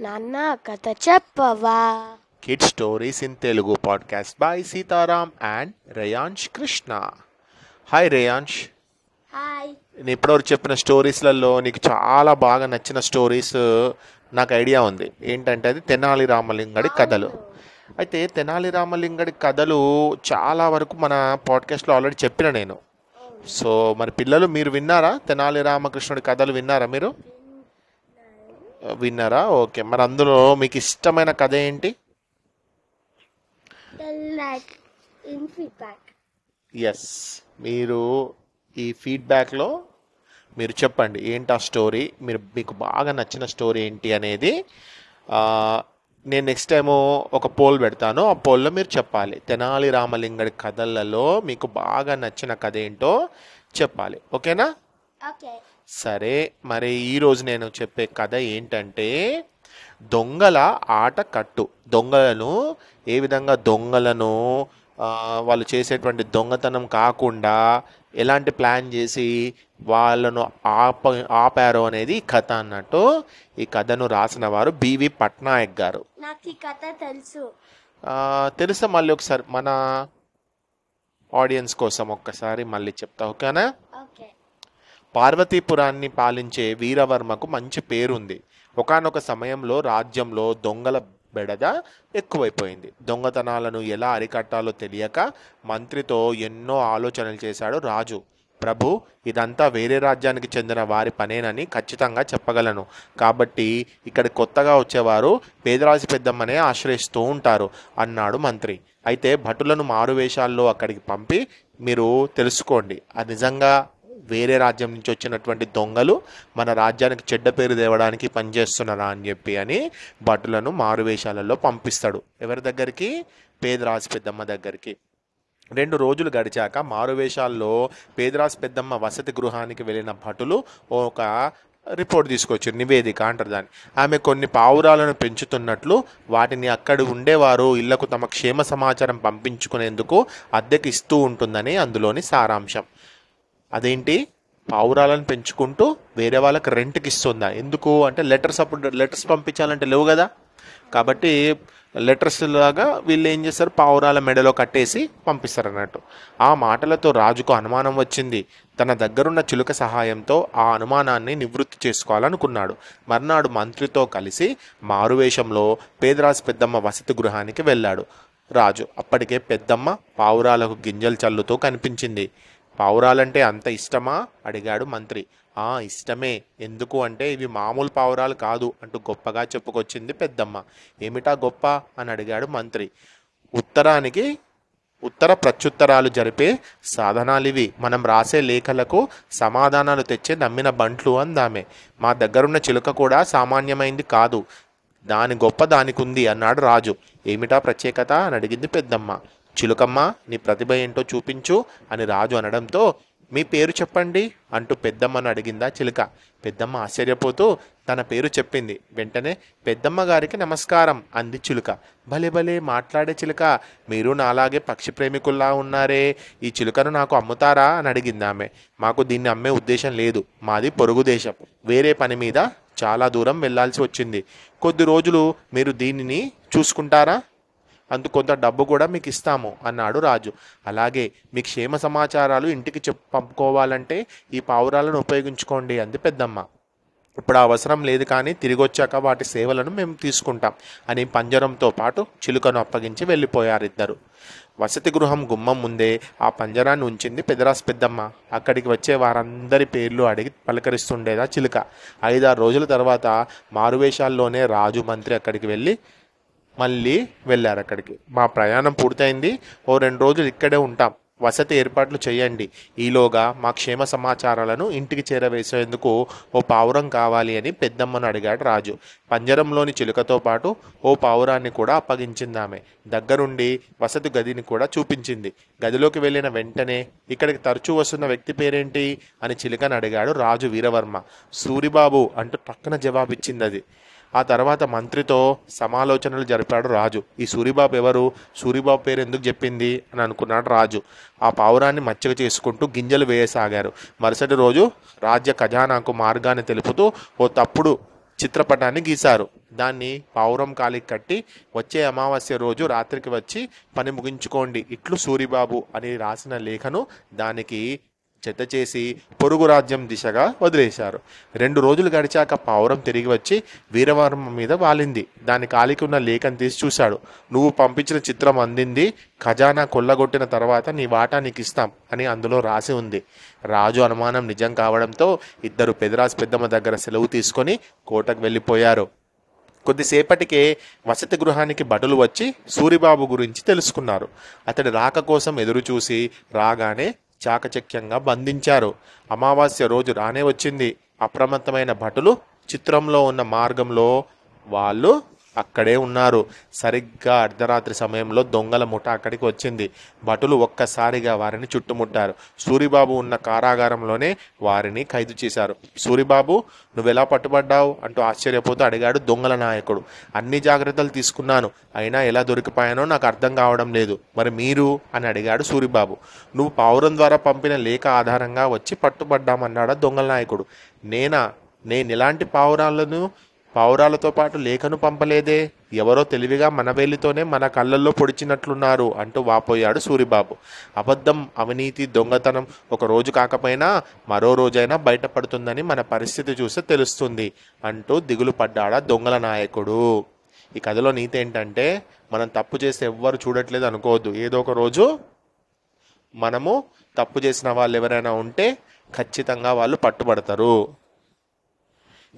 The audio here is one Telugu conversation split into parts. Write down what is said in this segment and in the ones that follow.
నాన్న కథ చెప్పవా? Kid stories in Telugu podcast by Sitaram and Reyansh Krishna hi Reyansh hi నేను ఇప్పటివరకు చెప్పిన స్టోరీస్లలో నీకు చాలా బాగా నచ్చిన స్టోరీస్ నాకు ఐడియా ఉంది. ఏంటంటే అది తెనాలి రామలింగడి కథలు. అయితే తెనాలి రామలింగడి కథలు చాలా వరకు మన పాడ్కాస్ట్లో ఆల్రెడీ చెప్పిన నేను. సో మరి పిల్లలు మీరు విన్నారా? తెనాలి రామకృష్ణుడి కథలు విన్నారా మీరు? విన్నారా? ఓకే. మరి అందులో మీకు ఇష్టమైన కథ ఏంటి? ఎస్ మీరు ఈ ఫీడ్బ్యాక్లో మీరు చెప్పండి ఏంటి ఆ స్టోరీ మీరు మీకు బాగా నచ్చిన స్టోరీ ఏంటి అనేది నేను నెక్స్ట్ టైము ఒక పోల్ పెడతాను. ఆ పోల్లో మీరు చెప్పాలి. తెనాలి రామలింగడి కథలలో మీకు బాగా నచ్చిన కథ ఏంటో చెప్పాలి. ఓకేనా? ఓకే సరే మరి ఈరోజు నేను చెప్పే కథ ఏంటంటే దొంగల ఆట కట్టు. దొంగలను ఏ విధంగా దొంగలను వాళ్ళు చేసేటువంటి దొంగతనం కాకుండా ఎలాంటి ప్లాన్ చేసి వాళ్ళను ఆప ఆపారో అనేది కథ అన్నట్టు ఈ కథను రాసిన వారు బివి పట్నాయక్ గారు. నాకు ఈ కథ తెలుసు. తెలుసా మళ్ళీ ఒకసారి మన ఆడియన్స్ కోసం ఒక్కసారి మళ్ళీ చెప్తా ఓకేనా? ఓకే. పార్వతీపురాన్ని పాలించే వీరవర్మకు మంచి పేరుంది. ఒకానొక సమయంలో రాజ్యంలో దొంగల బెడద ఎక్కువైపోయింది. దొంగతనాలను ఎలా అరికట్టాలో తెలియక మంత్రితో ఎన్నో ఆలోచనలు చేశాడు రాజు. ప్రభు ఇదంతా వేరే రాజ్యానికి చెందిన వారి పనేనని ఖచ్చితంగా చెప్పగలను. కాబట్టి ఇక్కడ కొత్తగా వచ్చేవారు పేదరాజు పెద్దమ్మనే ఆశ్రయిస్తూ ఉంటారు అన్నాడు మంత్రి. అయితే భటులను మారువేషాల్లో అక్కడికి పంపి మీరు తెలుసుకోండి. అది నిజంగా వేరే రాజ్యం నుంచి వచ్చినటువంటి దొంగలు మన రాజ్యానికి చెడ్డ పేరు తేవడానికి పనిచేస్తున్నారా అని చెప్పి అని భటులను మారువేషాలలో పంపిస్తాడు. ఎవరి దగ్గరికి? పేదరాజు పెద్దమ్మ దగ్గరికి. రెండు రోజులు గడిచాక మారువేషాల్లో పేదరాజు పెద్దమ్మ వసతి గృహానికి వెళ్ళిన భటులు ఒక రిపోర్ట్ తీసుకొచ్చారు నివేదిక అంటారు దాన్ని. ఆమె కొన్ని పావురాలను పెంచుతున్నట్లు వాటిని అక్కడ ఉండేవారు ఇళ్ళకు తమ క్షేమ సమాచారం పంపించుకునేందుకు అద్దెకి ఇస్తూ ఉంటుందని అందులోని సారాంశం. అదేంటి? పావురాలను పెంచుకుంటూ వేరే వాళ్ళకి రెంట్కి ఇస్తుందా? ఎందుకు? అంటే లెటర్స్ అప్పుడు లెటర్స్ పంపించాలంటే లేవు కదా. కాబట్టి లెటర్స్ లాగా వీళ్ళు ఏం చేస్తారు? పావురాల మెడలో కట్టేసి పంపిస్తారు అన్నట్టు ఆ మాటలతో రాజుకు అనుమానం వచ్చింది. తన దగ్గరున్న చిలుక సహాయంతో ఆ అనుమానాన్ని నివృత్తి చేసుకోవాలనుకున్నాడు. మర్నాడు మంత్రితో కలిసి మారువేషంలో పేదరాజు పెద్దమ్మ వసతి గృహానికి వెళ్ళాడు. రాజు అప్పటికే పెద్దమ్మ పావురాలకు గింజలు చల్లుతూ కనిపించింది. పావురాలంటే అంత ఇష్టమా? అడిగాడు మంత్రి. ఆ ఇష్టమే. ఎందుకు అంటే ఇవి మామూలు పావురాలు కాదు అంటూ గొప్పగా చెప్పుకొచ్చింది పెద్దమ్మ. ఏమిటా గొప్ప? అని అడిగాడు మంత్రి. ఉత్తరానికి ఉత్తర ప్రత్యుత్తరాలు జరిపే సాధనాలివి. మనం రాసే లేఖలకు సమాధానాలు తెచ్చే నమ్మిన బంట్లు అందామే. మా దగ్గరున్న చిలుక కూడా సామాన్యమైంది కాదు. దాని గొప్ప దానికి ఉంది అన్నాడు రాజు. ఏమిటా ప్రత్యేకత? అని అడిగింది పెద్దమ్మ. చిలుకమ్మ నీ ప్రతిభ ఏంటో చూపించు అని రాజు అనడంతో మీ పేరు చెప్పండి అంటూ పెద్దమ్మను అడిగిందా చిలుక. పెద్దమ్మ ఆశ్చర్యపోతూ తన పేరు చెప్పింది. వెంటనే పెద్దమ్మ గారికి నమస్కారం అంది చిలుక. భలే భలే మాట్లాడే చిలుక. మీరు నాలాగే పక్షి ప్రేమికుల్లా ఉన్నారే. ఈ చిలుకను నాకు అమ్ముతారా అని అడిగింది ఆమె. మాకు దీన్ని అమ్మే ఉద్దేశం లేదు. మాది పొరుగు దేశం. వేరే పని మీద చాలా దూరం వెళ్ళాల్సి వచ్చింది. కొద్ది రోజులు మీరు దీనిని చూసుకుంటారా? అందుకు కొంత డబ్బు కూడా మీకు ఇస్తాము అన్నాడు రాజు. అలాగే మీ క్షేమ సమాచారాలు ఇంటికి చెప్ పంపుకోవాలంటే ఈ పావురాలను ఉపయోగించుకోండి అంది పెద్దమ్మ. ఇప్పుడు అవసరం లేదు కానీ తిరిగి వచ్చాక వాటి సేవలను మేము తీసుకుంటాం అని పంజరంతో పాటు చిలుకను అప్పగించి వెళ్ళిపోయారు ఇద్దరు వసతి గృహం గుమ్మం ముందే ఆ పంజరాన్ని ఉంచింది పెదరాస్ పెద్దమ్మ. అక్కడికి వచ్చే వారందరి పేర్లు అడిగి పలకరిస్తుండేదా చిలుక. ఐదారు రోజుల తర్వాత మారువేషాల్లోనే రాజు మంత్రి అక్కడికి వెళ్ళి మళ్ళీ వెళ్ళారు అక్కడికి. మా ప్రయాణం పూర్తయింది. ఓ రెండు రోజులు ఇక్కడే ఉంటాం. వసతి ఏర్పాట్లు చేయండి. ఈలోగా మా క్షేమ సమాచారాలను ఇంటికి చేరవేసేందుకు ఓ పావురం కావాలి అని పెద్దమ్మను అడిగాడు రాజు. పంజరంలోని చిలుకతో పాటు ఓ పావురాన్ని కూడా అప్పగించింది ఆమె దగ్గరుండి వసతి గదిని కూడా చూపించింది. గదిలోకి వెళ్ళిన వెంటనే ఇక్కడికి తరచూ వస్తున్న వ్యక్తి పేరేంటి అని చిలుకని అడిగాడు రాజు వీరవర్మ. సూరిబాబు అంటూ పక్కన జవాబిచ్చింది అది. ఆ తర్వాత మంత్రితో సమాలోచనలు జరిపాడు రాజు. ఈ సూరిబాబు ఎవరు? సూరిబాబు పేరు ఎందుకు చెప్పింది? అని అనుకున్నాడు రాజు. ఆ పావురాన్ని మచ్చిక చేసుకుంటూ గింజలు వేయసాగారు. మరుసటి రోజు రాజ్య ఖజానాకు మార్గాన్ని తెలుపుతూ ఓ తప్పుడు చిత్రపటాన్ని గీశారు. దాన్ని పావురం కాలికి కట్టి వచ్చే అమావాస్య రోజు రాత్రికి వచ్చి పని ముగించుకోండి. ఇట్లు సూరిబాబు అని రాసిన లేఖను దానికి చెత్త చేసి పొరుగు రాజ్యం దిశగా వదిలేశారు. రెండు రోజులు గడిచాక పావురం తిరిగి వచ్చి వీరవర్మ మీద వాలింది. దాని కాలికి ఉన్న లేఖను తీసి చూశాడు. నువ్వు పంపించిన చిత్రం అందింది. ఖజానా కొల్లగొట్టిన తర్వాత నీ వాటా నీకు ఇస్తాం అని అందులో రాసి ఉంది. రాజు అనుమానం నిజం కావడంతో ఇద్దరు పెదరాజు పెద్దమ్మ దగ్గర సెలవు తీసుకొని కోటకు వెళ్ళిపోయారు. కొద్దిసేపటికే వసతి గృహానికి భటులు వచ్చి సూరిబాబు గురించి తెలుసుకున్నారు. అతడి రాక కోసం ఎదురు చూసి రాగానే చాకచక్యంగా బంధించారు. అమావాస్య రోజు రానే వచ్చింది. అప్రమత్తమైన భటులు చిత్రంలో ఉన్న మార్గంలో వాళ్ళు అక్కడే ఉన్నారు. సరిగ్గా అర్ధరాత్రి సమయంలో దొంగల ముఠ అక్కడికి వచ్చింది. భటులు ఒక్కసారిగా వారిని చుట్టుముట్టారు. సూరిబాబు ఉన్న కారాగారంలోనే వారిని ఖైదు చేశారు. సూరిబాబు నువ్వెలా పట్టుబడ్డావు? అంటూ ఆశ్చర్యపోతూ అడిగాడు దొంగల నాయకుడు. అన్ని జాగ్రత్తలు తీసుకున్నాను. అయినా ఎలా దొరికిపోయానో నాకు అర్థం కావడం లేదు. మరి మీరు? అని అడిగాడు సూరిబాబు. నువ్వు పావురం ద్వారా పంపిన లేఖ ఆధారంగా వచ్చి పట్టుబడ్డామన్నాడు దొంగల నాయకుడు. నేనా? నేను ఎలాంటి పావురాలను పావురాలతో పాటు లేఖను పంపలేదే. ఎవరో తెలివిగా మన వేలితోనే మన కళ్ళల్లో పొడిచినట్లున్నారు అంటూ వాపోయాడు సూరిబాబు. అబద్ధం అవినీతి దొంగతనం ఒక రోజు కాకపోయినా మరో రోజైనా బయటపడుతుందని మన పరిస్థితి చూస్తే తెలుస్తుంది అంటూ దిగులు పడ్డాడా దొంగల నాయకుడు. ఈ కథలో నీతి ఏంటంటే మనం తప్పు చేస్తే ఎవ్వరు చూడట్లేదు అనుకోవద్దు. ఏదో ఒక రోజు మనము తప్పు చేసిన వాళ్ళు ఎవరైనా ఉంటే ఖచ్చితంగా వాళ్ళు పట్టుబడతారు.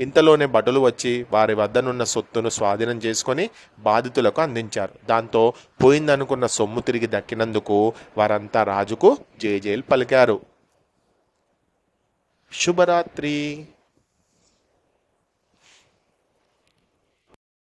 ఇంతలోనే భటులు వచ్చి వారి వద్దనున్న సొత్తును స్వాధీనం చేసుకొని బాధితులకు అందించారు. దాంతో పోయిందనుకున్న సొమ్ము తిరిగి దక్కినందుకు వారంతా రాజుకు జేజేలు పలికారు. శుభరాత్రి.